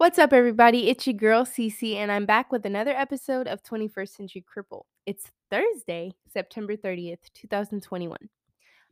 What's up, everybody? It's your girl Cece, and I'm back with another episode of 21st Century Cripple. It's Thursday, September 30th, 2021.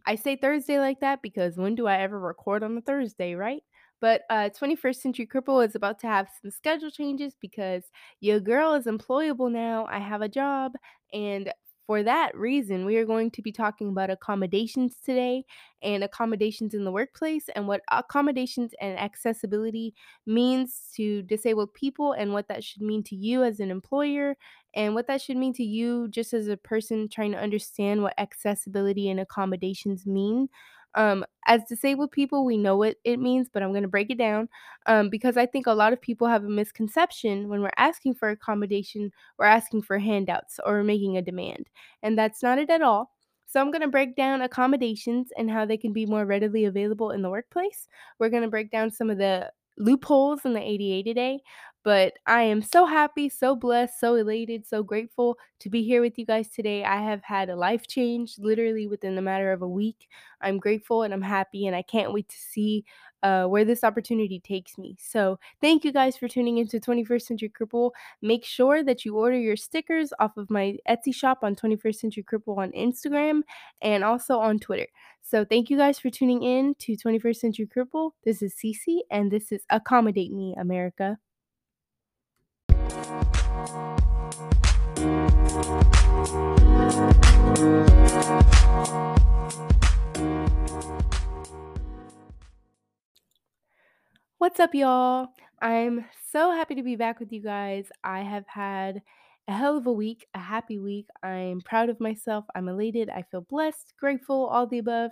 I say Thursday like that because when do I ever record on a Thursday, right? But uh, 21st Century Cripple is about to have some schedule changes because your girl is employable now. I have a job, and for that reason, we are going to be talking about accommodations today and accommodations in the workplace and what accommodations and accessibility means to disabled people and what that should mean to you as an employer and what that should mean to you just as a person trying to understand what accessibility and accommodations mean. Um, as disabled people, we know what it means, but I'm going to break it down um, because I think a lot of people have a misconception when we're asking for accommodation, we're asking for handouts or making a demand. And that's not it at all. So, I'm going to break down accommodations and how they can be more readily available in the workplace. We're going to break down some of the loopholes in the ADA today. But I am so happy, so blessed, so elated, so grateful to be here with you guys today. I have had a life change literally within the matter of a week. I'm grateful and I'm happy, and I can't wait to see uh, where this opportunity takes me. So, thank you guys for tuning into 21st Century Cripple. Make sure that you order your stickers off of my Etsy shop on 21st Century Cripple on Instagram and also on Twitter. So, thank you guys for tuning in to 21st Century Cripple. This is Cece, and this is Accommodate Me, America. What's up, y'all? I'm so happy to be back with you guys. I have had a hell of a week, a happy week. I'm proud of myself. I'm elated. I feel blessed, grateful, all the above.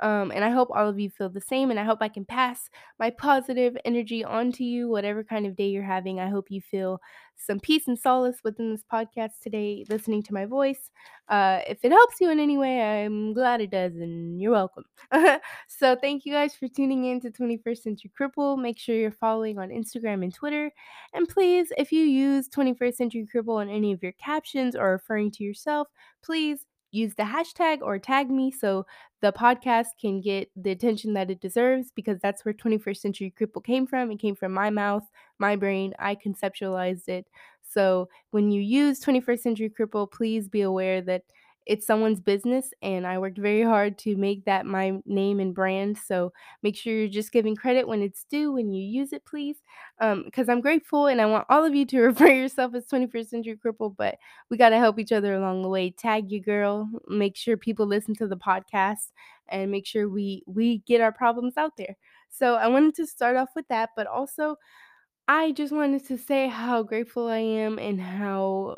Um, and I hope all of you feel the same. And I hope I can pass my positive energy on to you, whatever kind of day you're having. I hope you feel some peace and solace within this podcast today, listening to my voice. Uh, if it helps you in any way, I'm glad it does, and you're welcome. so, thank you guys for tuning in to 21st Century Cripple. Make sure you're following on Instagram and Twitter. And please, if you use 21st Century Cripple in any of your captions or referring to yourself, please use the hashtag or tag me so the podcast can get the attention that it deserves because that's where 21st Century Cripple came from. It came from my mouth, my brain. I conceptualized it. So when you use 21st Century Cripple, please be aware that it's someone's business and I worked very hard to make that my name and brand. So make sure you're just giving credit when it's due when you use it, please. Because um, I'm grateful and I want all of you to refer yourself as 21st Century Cripple, but we got to help each other along the way. Tag you, girl. Make sure people listen to the podcast and make sure we we get our problems out there. So I wanted to start off with that, but also I just wanted to say how grateful I am and how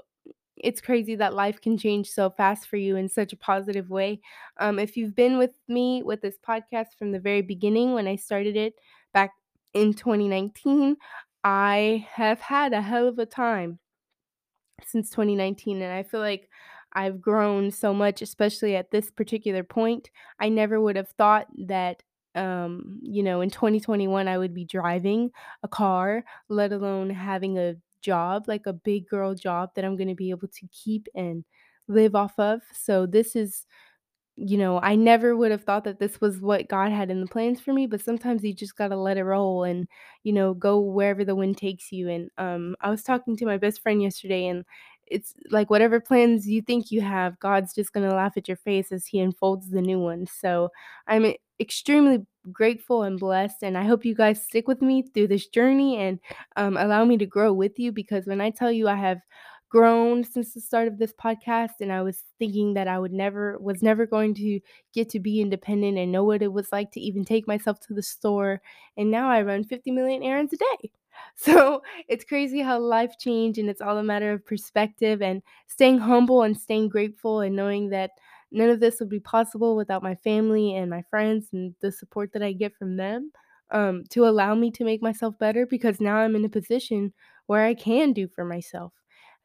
it's crazy that life can change so fast for you in such a positive way. Um, if you've been with me with this podcast from the very beginning when I started it back in 2019, I have had a hell of a time since 2019. And I feel like I've grown so much, especially at this particular point. I never would have thought that um, you know, in 2021, I would be driving a car, let alone having a job, like a big girl job that I'm going to be able to keep and live off of. So, this is, you know, I never would have thought that this was what God had in the plans for me, but sometimes you just got to let it roll and, you know, go wherever the wind takes you. And um, I was talking to my best friend yesterday, and it's like whatever plans you think you have, God's just going to laugh at your face as He unfolds the new one. So I'm extremely grateful and blessed. And I hope you guys stick with me through this journey and um, allow me to grow with you because when I tell you I have grown since the start of this podcast and I was thinking that I would never was never going to get to be independent and know what it was like to even take myself to the store and now I run 50 million errands a day. So it's crazy how life changed, and it's all a matter of perspective and staying humble and staying grateful and knowing that none of this would be possible without my family and my friends and the support that I get from them um, to allow me to make myself better because now I'm in a position where I can do for myself.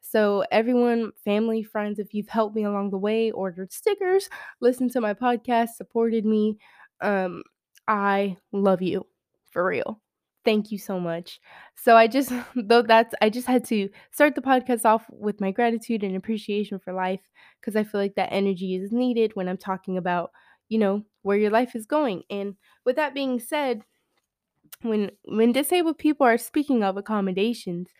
So, everyone, family, friends, if you've helped me along the way, ordered stickers, listened to my podcast, supported me, um, I love you for real. Thank you so much. So I just though that's I just had to start the podcast off with my gratitude and appreciation for life because I feel like that energy is needed when I'm talking about, you know, where your life is going. And with that being said, when when disabled people are speaking of accommodations,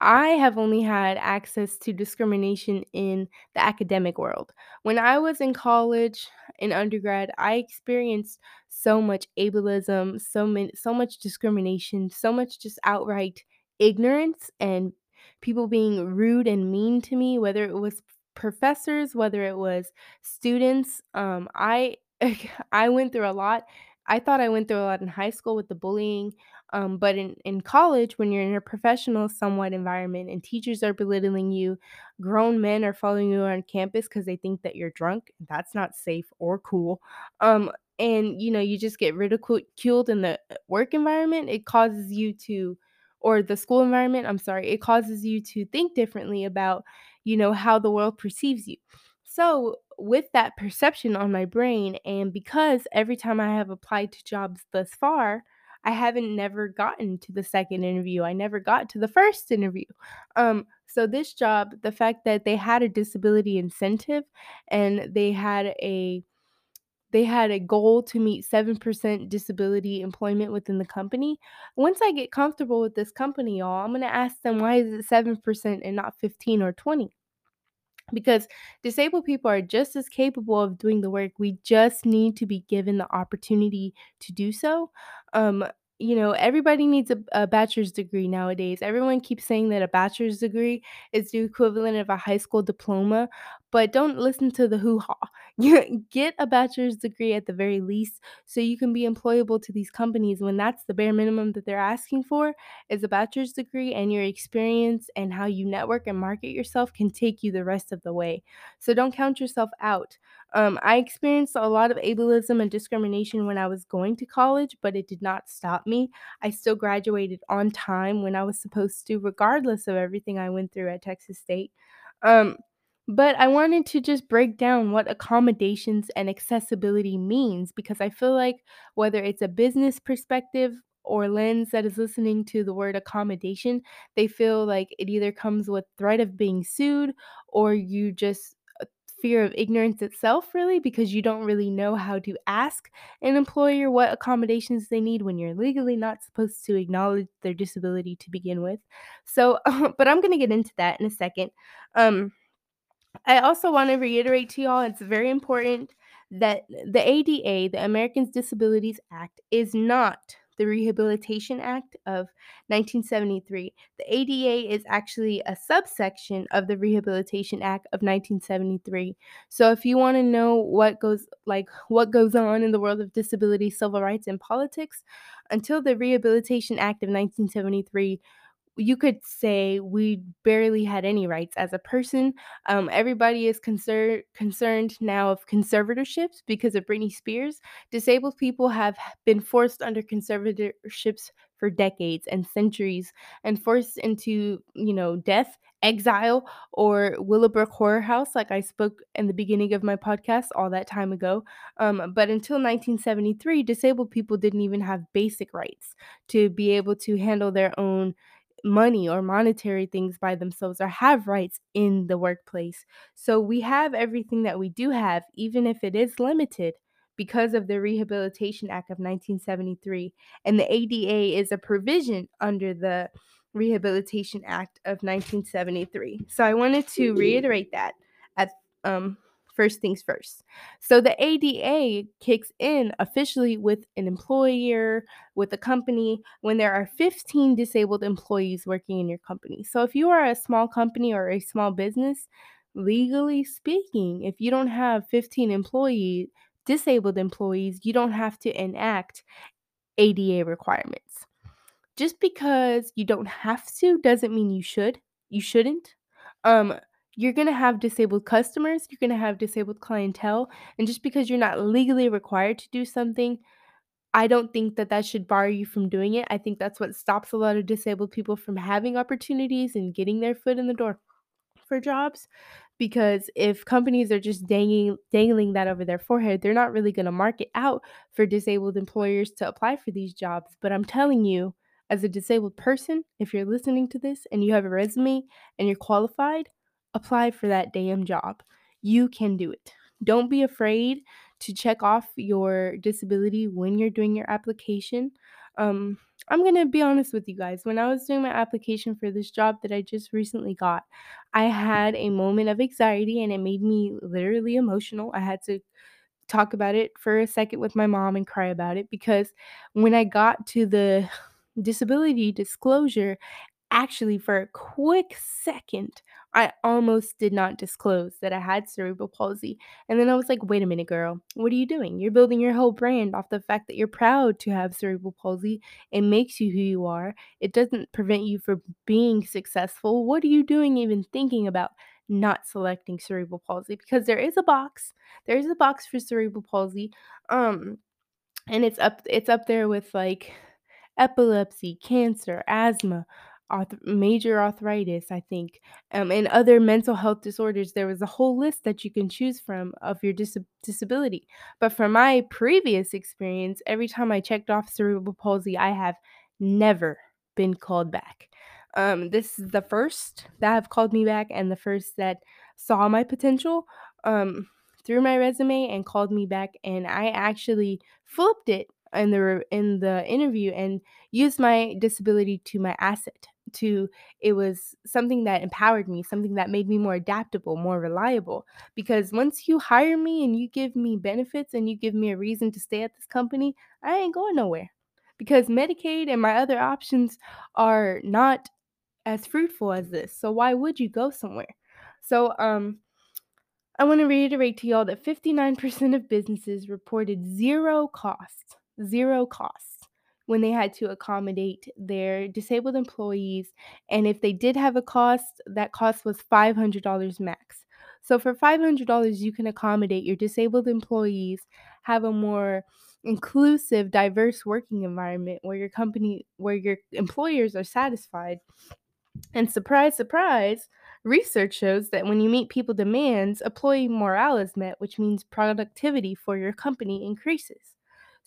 I have only had access to discrimination in the academic world. When I was in college, in undergrad, I experienced so much ableism, so many so much discrimination, so much just outright ignorance and people being rude and mean to me, whether it was professors, whether it was students. Um, I I went through a lot. I thought I went through a lot in high school with the bullying um, but in, in college, when you're in a professional, somewhat environment and teachers are belittling you, grown men are following you on campus because they think that you're drunk, that's not safe or cool. Um, and you know, you just get ridiculed in the uh, work environment, it causes you to, or the school environment, I'm sorry, it causes you to think differently about, you know, how the world perceives you. So, with that perception on my brain, and because every time I have applied to jobs thus far, I haven't never gotten to the second interview. I never got to the first interview. Um, so this job, the fact that they had a disability incentive and they had a they had a goal to meet 7% disability employment within the company. Once I get comfortable with this company, y'all, I'm going to ask them why is it 7% and not 15 or 20? because disabled people are just as capable of doing the work. We just need to be given the opportunity to do so. Um, you know, everybody needs a, a bachelor's degree nowadays. Everyone keeps saying that a bachelor's degree is the equivalent of a high school diploma, but don't listen to the hoo ha. Get a bachelor's degree at the very least so you can be employable to these companies when that's the bare minimum that they're asking for is a bachelor's degree and your experience and how you network and market yourself can take you the rest of the way. So don't count yourself out. Um, I experienced a lot of ableism and discrimination when I was going to college, but it did not stop me. I still graduated on time when I was supposed to, regardless of everything I went through at Texas State. Um, but I wanted to just break down what accommodations and accessibility means because I feel like whether it's a business perspective or lens that is listening to the word accommodation, they feel like it either comes with threat of being sued or you just uh, fear of ignorance itself really because you don't really know how to ask an employer what accommodations they need when you're legally not supposed to acknowledge their disability to begin with. So, but I'm going to get into that in a second. Um I also want to reiterate to y'all it's very important that the ADA, the Americans Disabilities Act, is not the Rehabilitation Act of 1973. The ADA is actually a subsection of the Rehabilitation Act of 1973. So if you want to know what goes like what goes on in the world of disability, civil rights and politics, until the Rehabilitation Act of 1973 you could say we barely had any rights as a person. Um, everybody is concerned concerned now of conservatorships because of Britney Spears. Disabled people have been forced under conservatorships for decades and centuries, and forced into you know death, exile, or Willowbrook Horror House, like I spoke in the beginning of my podcast all that time ago. Um, but until 1973, disabled people didn't even have basic rights to be able to handle their own money or monetary things by themselves or have rights in the workplace. So we have everything that we do have, even if it is limited because of the Rehabilitation Act of 1973. And the ADA is a provision under the Rehabilitation Act of 1973. So I wanted to reiterate that at um first things first. So the ADA kicks in officially with an employer, with a company, when there are 15 disabled employees working in your company. So if you are a small company or a small business, legally speaking, if you don't have 15 employees, disabled employees, you don't have to enact ADA requirements. Just because you don't have to doesn't mean you should. You shouldn't. Um, you're going to have disabled customers, you're going to have disabled clientele, and just because you're not legally required to do something, I don't think that that should bar you from doing it. I think that's what stops a lot of disabled people from having opportunities and getting their foot in the door for jobs because if companies are just dangling dangling that over their forehead, they're not really going to market out for disabled employers to apply for these jobs. But I'm telling you, as a disabled person, if you're listening to this and you have a resume and you're qualified, apply for that damn job. You can do it. Don't be afraid to check off your disability when you're doing your application. Um, I'm gonna be honest with you guys. When I was doing my application for this job that I just recently got, I had a moment of anxiety and it made me literally emotional. I had to talk about it for a second with my mom and cry about it because when I got to the disability disclosure Actually, for a quick second, I almost did not disclose that I had cerebral palsy. And then I was like, wait a minute, girl, what are you doing? You're building your whole brand off the fact that you're proud to have cerebral palsy. It makes you who you are, it doesn't prevent you from being successful. What are you doing even thinking about? Not selecting cerebral palsy because there is a box. There is a box for cerebral palsy. Um, and it's up it's up there with like epilepsy, cancer, asthma, arth- major arthritis, I think, um, and other mental health disorders. There was a whole list that you can choose from of your dis- disability. But from my previous experience, every time I checked off cerebral palsy, I have never been called back. Um, this is the first that have called me back and the first that saw my potential um, through my resume and called me back. And I actually flipped it in the in the interview and used my disability to my asset to it was something that empowered me something that made me more adaptable more reliable because once you hire me and you give me benefits and you give me a reason to stay at this company i ain't going nowhere because medicaid and my other options are not as fruitful as this so why would you go somewhere? So um I want to reiterate to y'all that 59% of businesses reported zero costs, zero costs when they had to accommodate their disabled employees. And if they did have a cost, that cost was $500 max. So for $500, you can accommodate your disabled employees, have a more inclusive, diverse working environment where your company, where your employers are satisfied and surprise, surprise, research shows that when you meet people demands, employee morale is met, which means productivity for your company increases.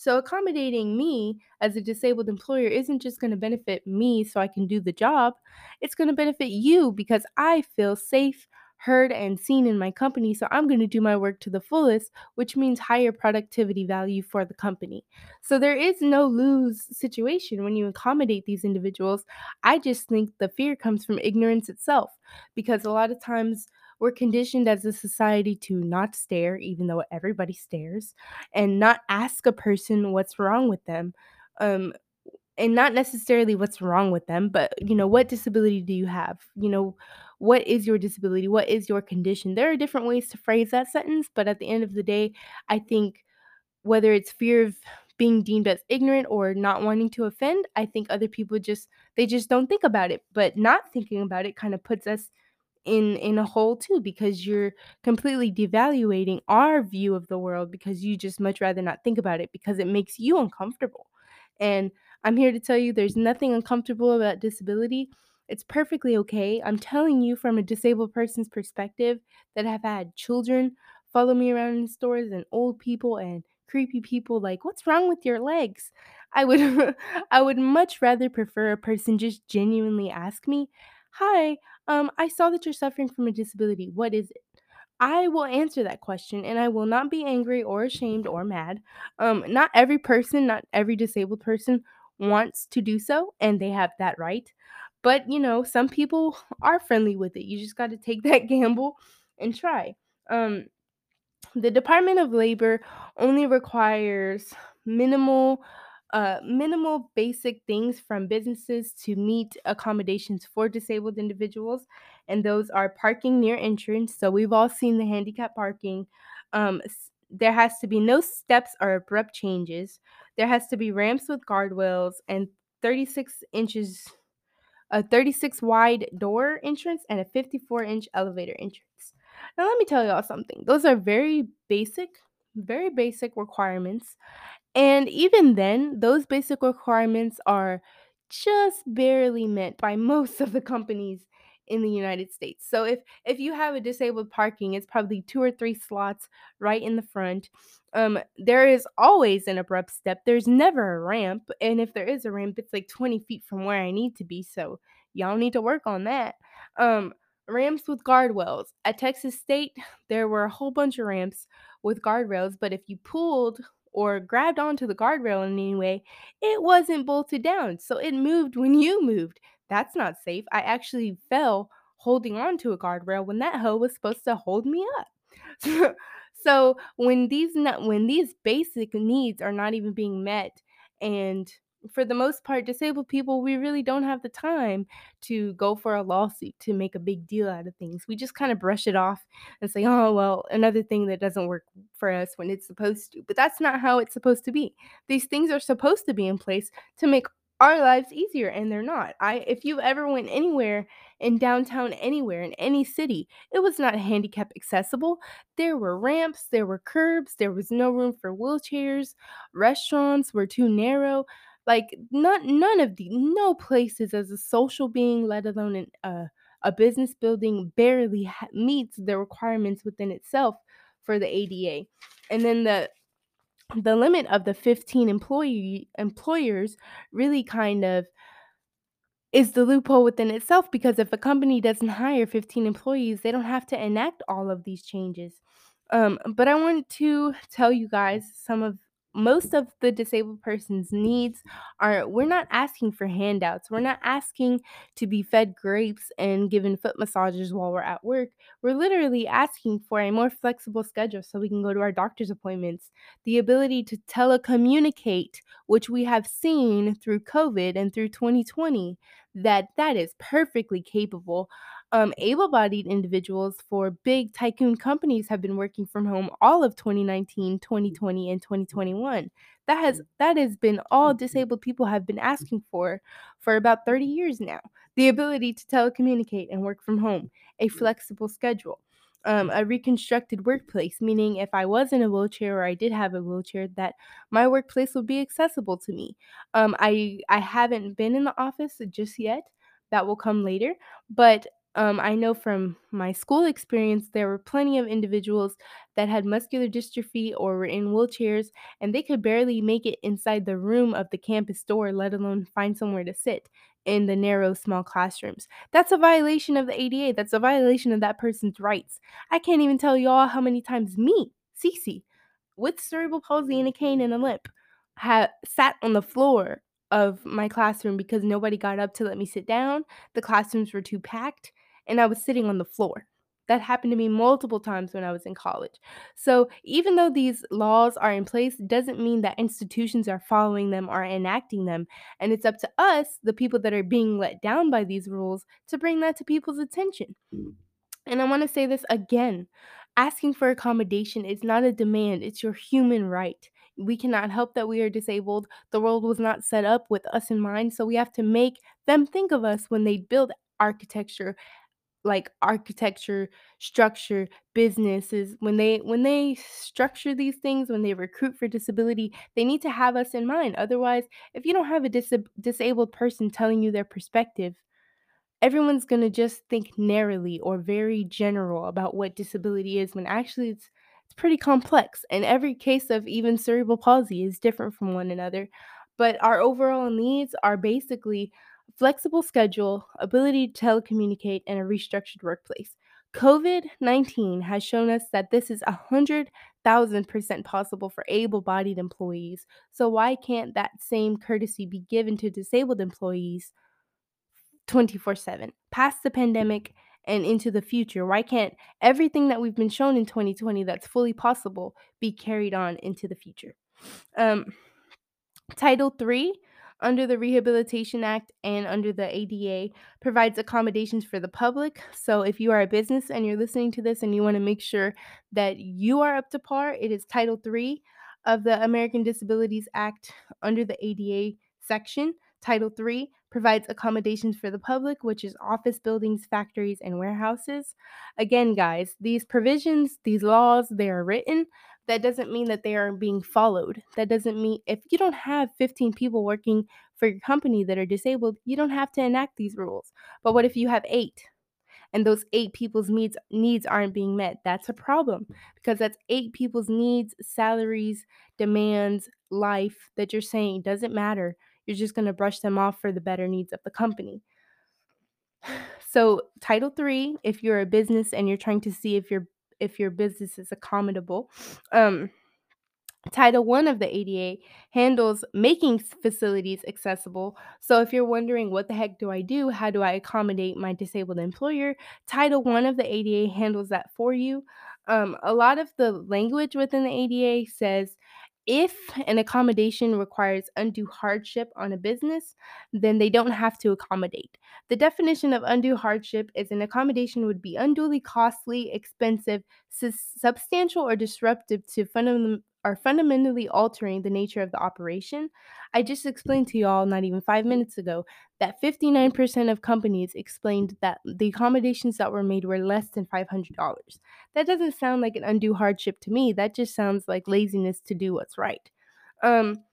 So, accommodating me as a disabled employer isn't just going to benefit me so I can do the job, it's going to benefit you because I feel safe, heard, and seen in my company. So, I'm going to do my work to the fullest, which means higher productivity value for the company. So, there is no lose situation when you accommodate these individuals I just think the fear comes from ignorance itself because a lot of times we're conditioned as a society to not stare, even though everybody stares, and not ask a person what's wrong with them. Um, and not necessarily what's wrong with them, but you know, what disability do you have? You know, what is your disability? What is your condition? There are different ways to phrase that sentence, but at the end of the day, I think whether it's fear of being deemed as ignorant or not wanting to offend, I think other people just they just don't think about it. But not thinking about it kind of puts us in in a hole too because you're completely devaluating our view of the world because you just much rather not think about it because it makes you uncomfortable. And I'm here to tell you there's nothing uncomfortable about disability. It's perfectly okay. I'm telling you from a disabled person's perspective that I've had children follow me around in stores and old people and creepy people like what's wrong with your legs? I would I would much rather prefer a person just genuinely ask me, "Hi, um, I saw that you're suffering from a disability. What is it? I will answer that question and I will not be angry or ashamed or mad. Um, not every person, not every disabled person wants to do so, and they have that right. But, you know, some people are friendly with it. You just got to take that gamble and try. Um, the Department of Labor only requires minimal uh, minimal basic things from businesses to meet accommodations for disabled individuals, and those are parking near entrance. So we've all seen the handicap parking. Um, there has to be no steps or abrupt changes. There has to be ramps with guardrails and 36 inches a 36 wide door entrance and a 54 inch elevator entrance. Now, let me tell y'all something. Those are very basic, very basic requirements and even then, those basic requirements are just barely met by most of the companies in the United States. So if if you have a disabled parking, it's probably two or three slots right in the front. Um, there is always an abrupt step. There's never a ramp, and if there is a ramp, it's like 20 feet from where I need to be. So y'all need to work on that. Um, ramps with guardrails. At Texas State, there were a whole bunch of ramps with guardrails, but if you pulled or grabbed onto the guardrail in any way, it wasn't bolted down. So it moved when you moved. That's not safe. I actually fell holding on to a guardrail when that hoe was supposed to hold me up. so when these when these basic needs are not even being met and for the most part disabled people we really don't have the time to go for a lawsuit to make a big deal out of things. We just kind of brush it off and say oh well another thing that doesn't work for us when it's supposed to but that's not how it's supposed to be. These things are supposed to be in place to make our lives easier and they're not. I if you ever went anywhere in downtown anywhere in any city it was not handicap accessible. There were ramps there were curbs there was no room for wheelchairs. Restaurants were too narrow like none none of the no places as a social being let alone in a, a business building barely ha- meets the requirements within itself for the ada and then the the limit of the 15 employee employers really kind of is the loophole within itself because if a company doesn't hire 15 employees, they don't have to enact all of these changes. Um, but I want to tell you guys some of most of the disabled person's needs are we're not asking for handouts. We're not asking to be fed grapes and given foot massages while we're at work. We're literally asking for a more flexible schedule so we can go to our doctor's appointments, the ability to telecommunicate, which we have seen through COVID and through 2020 that that is perfectly capable. Um, able-bodied individuals for big tycoon companies have been working from home all of 2019, 2020, and 2021. That has that has been all disabled people have been asking for for about 30 years now. The ability to telecommunicate and work from home, a flexible schedule. Um, a reconstructed workplace, meaning if I was in a wheelchair or I did have a wheelchair, that my workplace would be accessible to me. Um, I I haven't been in the office just yet. That will come later, but um, I know from my school experience there were plenty of individuals that had muscular dystrophy or were in wheelchairs, and they could barely make it inside the room of the campus store, let alone find somewhere to sit in the narrow, small classrooms. That's a violation of the ADA. That's a violation of that person's rights. I can't even tell y'all how many times me, Cece, with cerebral palsy and a cane and a limp, had sat on the floor of my classroom because nobody got up to let me sit down. The classrooms were too packed, and I was sitting on the floor. That happened to me multiple times when I was in college. So, even though these laws are in place, doesn't mean that institutions are following them or enacting them. And it's up to us, the people that are being let down by these rules, to bring that to people's attention. Mm. And I want to say this again asking for accommodation is not a demand, it's your human right. We cannot help that we are disabled. The world was not set up with us in mind, so we have to make them think of us when they build architecture like architecture structure businesses when they when they structure these things when they recruit for disability they need to have us in mind. Otherwise if you don't have a dis- disabled person telling you their perspective everyone's going to just think narrowly or very general about what disability is when actually it's it's pretty complex and every case of even cerebral palsy is different from one another. But our overall needs are basically flexible schedule ability to telecommunicate and a restructured workplace covid-19 has shown us that this is a hundred thousand percent possible for able-bodied employees so why can't that same courtesy be given to disabled employees 24 7, past the pandemic and into the future? Why can't everything that we've been shown in 2020 that's fully possible be carried on into the future? Um, Title III, under the Rehabilitation Act and under the ADA, provides accommodations for the public. So, if you are a business and you're listening to this and you want to make sure that you are up to par, it is Title III of the American Disabilities Act under the ADA section. Title III provides accommodations for the public, which is office buildings, factories, and warehouses. Again, guys, these provisions, these laws, they are written. That doesn't mean that they are being followed. That doesn't mean if you don't have 15 people working for your company that are disabled, you don't have to enact these rules. But what if you have eight? and those eight people's needs needs aren't being met that's a problem because that's eight people's needs salaries demands life that you're saying doesn't matter you're just going to brush them off for the better needs of the company. So, Title 3, if you're a business and you're trying to see if your if your business is accommodable, um Title 1 of the ADA handles making facilities accessible. So, if you're wondering what the heck do I do? How do I accommodate my disabled employer? Title 1 of the ADA handles that for you. Um, a lot of the language within the ADA says if an accommodation requires undue hardship on a business, then they don't have to accommodate. The definition of undue hardship is an accommodation would be unduly costly, expensive, sus- substantial, or disruptive to fundamental are fundamentally altering the nature of the operation. I just explained to y'all not even five minutes ago that 59% of companies explained that the accommodations that were made were less than $500. That doesn't sound like an undue hardship to me. That just sounds like laziness to do what's right. Um,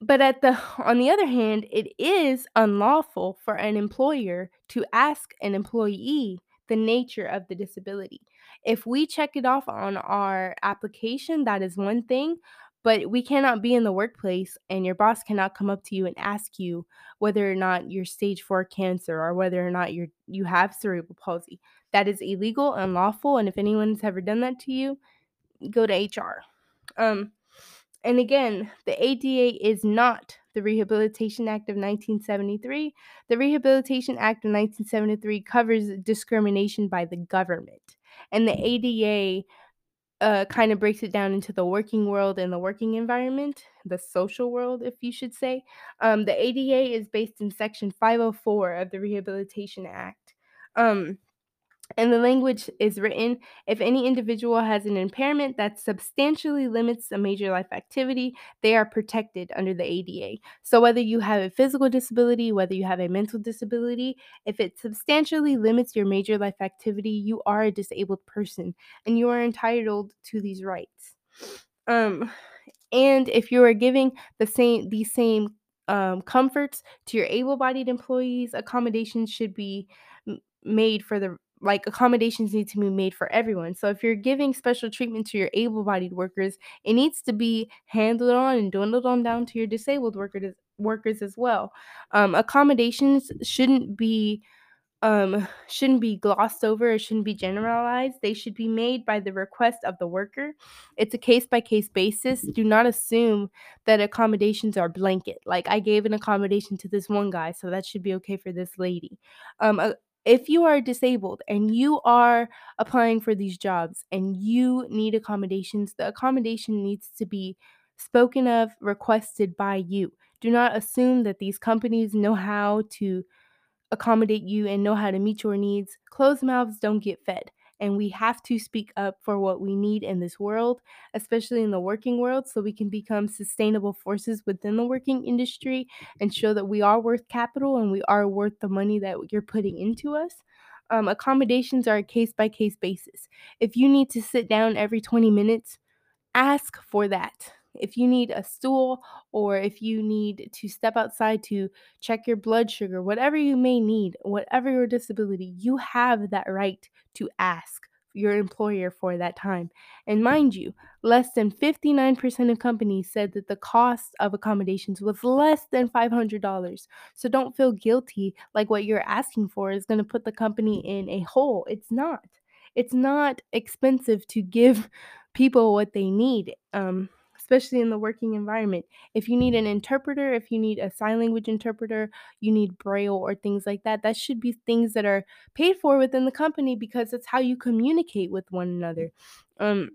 but at the on the other hand, it is unlawful for an employer to ask an employee the nature of the disability. If we check it off on our application, that is one thing, but we cannot be in the workplace and your boss cannot come up to you and ask you whether or not you're stage 4 cancer or whether or not you're you have cerebral palsy. That is illegal, and unlawful, and if anyone's ever done that to you, go to HR. Um and again, the ADA is not the Rehabilitation Act of 1973. The Rehabilitation Act of 1973 covers discrimination by the government. And the ADA uh, kind of breaks it down into the working world and the working environment, the social world, if you should say. Um, the ADA is based in Section 504 of the Rehabilitation Act. Um, and the language is written if any individual has an impairment that substantially limits a major life activity, they are protected under the ADA. So, whether you have a physical disability, whether you have a mental disability, if it substantially limits your major life activity, you are a disabled person and you are entitled to these rights. Um, and if you are giving the same these same um, comforts to your able-bodied employees, accommodations should be made for the like accommodations need to be made for everyone. So if you're giving special treatment to your able-bodied workers, it needs to be handled on and dwindled on down to your disabled workers workers as well. Um, accommodations shouldn't be um, shouldn't be glossed over or shouldn't be generalized. They should be made by the request of the worker. It's a case by case basis. Do not assume that accommodations are blanket. Like I gave an accommodation to this one guy, so that should be okay for this lady. Um, uh, if you are disabled and you are applying for these jobs and you need accommodations, the accommodation needs to be spoken of, requested by you. Do not assume that these companies know how to accommodate you and know how to meet your needs. Closed mouths don't get fed. And we have to speak up for what we need in this world, especially in the working world, so we can become sustainable forces within the working industry and show that we are worth capital and we are worth the money that you're putting into us. Um, accommodations are a case by case basis. If you need to sit down every 20 minutes, ask for that. If you need a stool or if you need to step outside to check your blood sugar, whatever you may need, whatever your disability, you have that right to ask your employer for that time. And mind you, less than 59% of companies said that the cost of accommodations was less than $500. So don't feel guilty like what you're asking for is going to put the company in a hole. It's not. It's not expensive to give people what they need, um, especially in the working environment. If you need an interpreter, if you need a sign language interpreter, you need braille or things like that, that should be things that are paid for within the company because it's how you communicate with one another. Um,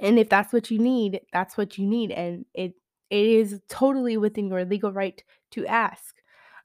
and if that's what you need, that's what you need, and it it is totally within your legal right to ask.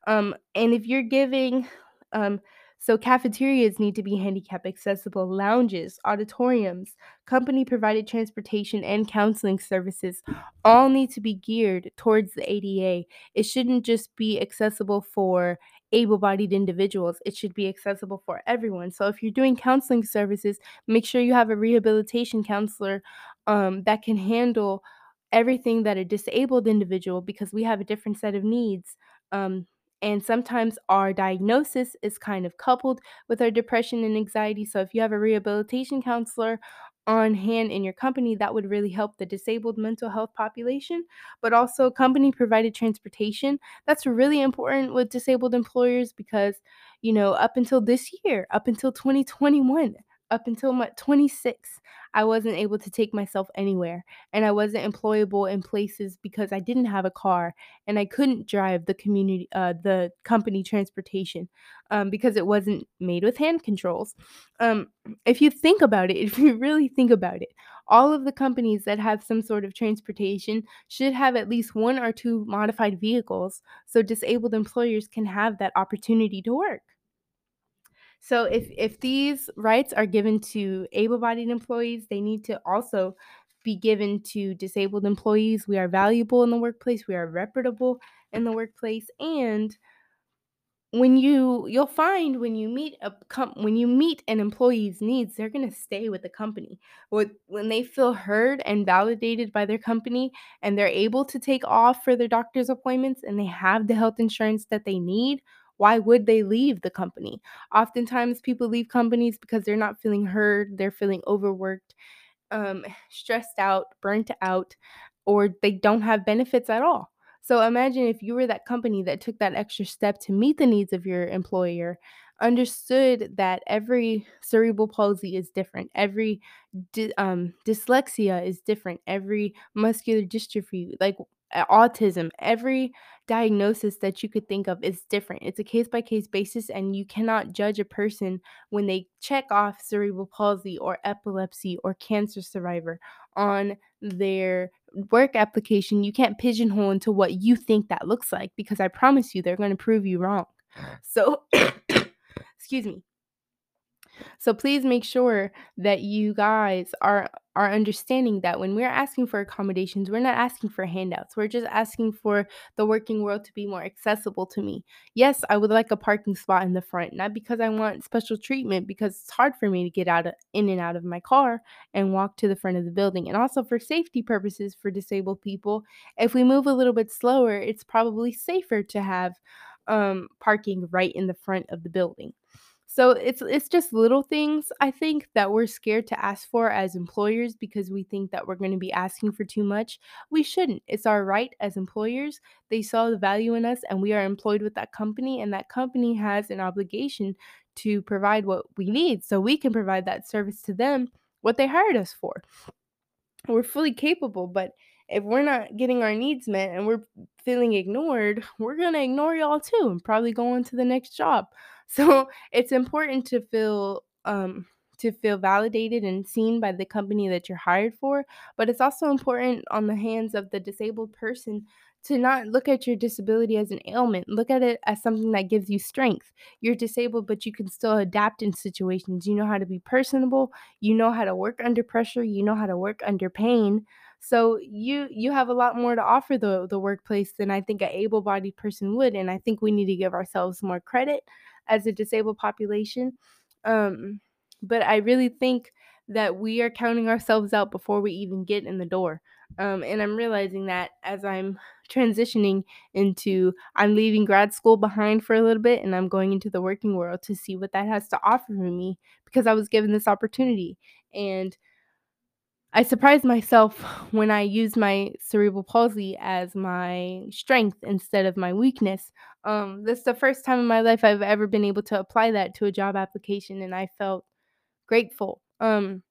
Um, and if you're giving, um, so cafeterias need to be handicap accessible, lounges, auditoriums, company provided transportation, and counseling services all need to be geared towards the ADA. It shouldn't just be accessible for able bodied individuals, it should be accessible for everyone. So if you're doing counseling services, make sure you have a rehabilitation counselor um, that can handle everything that a disabled individual because we have a different set of needs um, and sometimes our diagnosis is kind of coupled with our depression and anxiety so if you have a rehabilitation counselor on hand in your company that would really help the disabled mental health population but also company provided transportation. That's really important with disabled employers because you know up until this year up until 2021 up until my 26, I wasn't able to take myself anywhere, and I wasn't employable in places because I didn't have a car and I couldn't drive the community uh, the company transportation um, because it wasn't made with hand controls. Um, if you think about it, if you really think about it, all of the companies that have some sort of transportation should have at least one or two modified vehicles so disabled employers can have that opportunity to work. So if if these rights are given to able-bodied employees, they need to also be given to disabled employees. We are valuable in the workplace, we are reputable in the workplace, and when you you'll find when you meet a com- when you meet an employee's needs they're going to stay with the company. When, when they feel heard and validated by their company and they're able to take off for their doctor's appointments and they have the health insurance that they need why would they leave the company? Oftentimes people leave companies because they're not feeling heard they're feeling overworked um, stressed out burnt out or they don't have benefits at all. So imagine if you were that company that took that extra step to meet the needs of your employer, understood that every cerebral palsy is different, every dy- um, dyslexia is different, every muscular dystrophy, like autism, every diagnosis that you could think of is different. It's a case by case basis, and you cannot judge a person when they check off cerebral palsy or epilepsy or cancer survivor on their work application, you can't pigeonhole into what you think that looks like because I promise you they're going to prove you wrong. Uh-huh. So, excuse me. So please make sure that you guys are are understanding that when we're asking for accommodations, we're not asking for handouts. We're just asking for the working world to be more accessible to me. Yes, I would like a parking spot in the front, not because I want special treatment because it's hard for me to get out of, in and out of my car and walk to the front of the building. And also for safety purposes for disabled people, if we move a little bit slower, it's probably safer to have um, parking right in the front of the building. So it's it's just little things I think that we're scared to ask for as employers because we think that we're going to be asking for too much. We shouldn't. It's our right as employers. They saw the value in us and we are employed with that company and that company has an obligation to provide what we need so we can provide that service to them what they hired us for we're fully capable, but if we're not getting our needs met and we're feeling ignored, we're going to ignore y'all too and probably go on to the next job. So, it's important to feel um to feel validated and seen by the company that you're hired for, but it's also important on the hands of the disabled person to not look at your disability as an ailment. Look at it as something that gives you strength. You're disabled, but you can still adapt in situations. You know how to be personable, you know how to work under pressure, you know how to work under pain. So you you have a lot more to offer the the workplace than I think an able-bodied person would, and I think we need to give ourselves more credit as a disabled population. Um, but I really think that we are counting ourselves out before we even get in the door. Um, and I'm realizing that as I'm transitioning into, I'm leaving grad school behind for a little bit and I'm going into the working world to see what that has to offer me because I was given this opportunity. And I surprised myself when I used my cerebral palsy as my strength instead of my weakness. Um, this is the first time in my life I've ever been able to apply that to a job application, and I felt grateful. Um,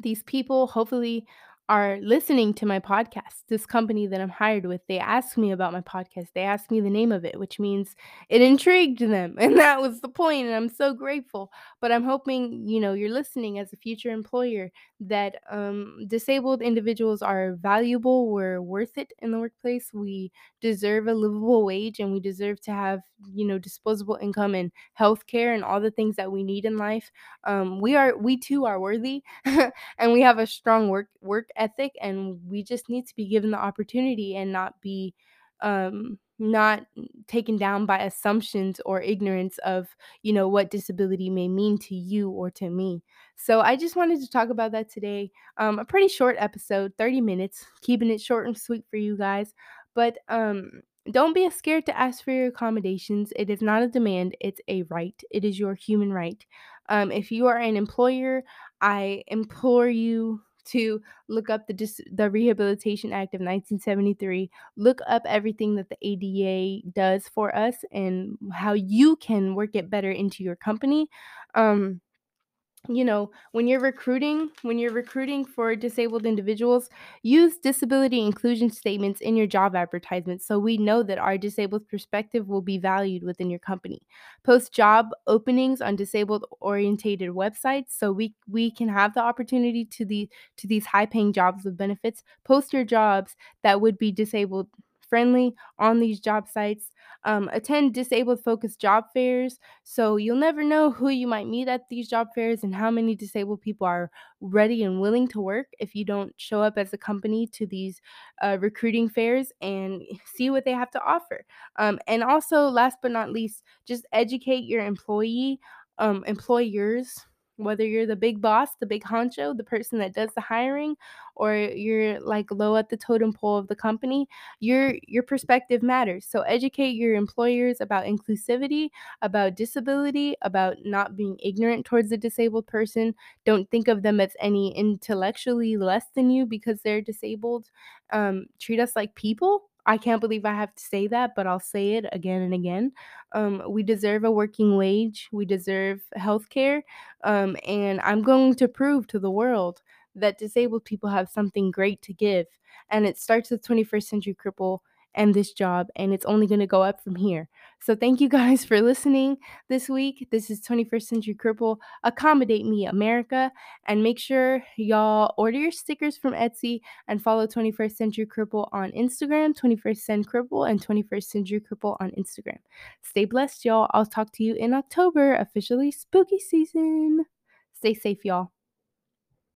these people hopefully are listening to my podcast. This company that I'm hired with, they asked me about my podcast. They asked me the name of it, which means it intrigued them. And that was the point. And I'm so grateful. But I'm hoping, you know, you're listening as a future employer that um, disabled individuals are valuable. We're worth it in the workplace. We deserve a livable wage and we deserve to have, you know, disposable income and health care and all the things that we need in life. Um, we are, we too are worthy. and we have a strong work work ethic and we just need to be given the opportunity and not be um not taken down by assumptions or ignorance of you know what disability may mean to you or to me so i just wanted to talk about that today um a pretty short episode 30 minutes keeping it short and sweet for you guys but um don't be scared to ask for your accommodations. It is not a demand, it's a right. It is your human right. Um, if you are an employer, I implore you to look up the Dis- the Rehabilitation Act of 1973. Look up everything that the ADA does for us and how you can work it better into your company. Um, you know, when you're recruiting, when you're recruiting for disabled individuals, use disability inclusion statements in your job advertisements so we know that our disabled perspective will be valued within your company. Post job openings on disabled orientated websites so we we can have the opportunity to the to these high paying jobs with benefits. Post your jobs that would be disabled friendly on these job sites. Um, attend disabled focused job fairs so you'll never know who you might meet at these job fairs and how many disabled people are ready and willing to work if you don't show up as a company to these uh, recruiting fairs and see what they have to offer. Um, and also, last but not least, just educate your employee um, employers whether you're the big boss, the big honcho, the person that does the hiring, or you're like low at the totem pole of the company, your your perspective matters. So educate your employers about inclusivity, about disability, about not being ignorant towards a disabled person. Don't think of them as any intellectually less than you because they're disabled. Um, treat us like people. I can't believe I have to say that, but I'll say it again and again. Um, we deserve a working wage. We deserve health care. Um, and I'm going to prove to the world that disabled people have something great to give. And it starts with 21st Century Cripple and this job, and it's only going to go up from here. So, thank you guys for listening this week. This is 21st Century Cripple. Accommodate Me America. And make sure y'all order your stickers from Etsy and follow 21st Century Cripple on Instagram, 21st Cent Cripple, and 21st Century Cripple on Instagram. Stay blessed, y'all. I'll talk to you in October, officially spooky season. Stay safe, y'all.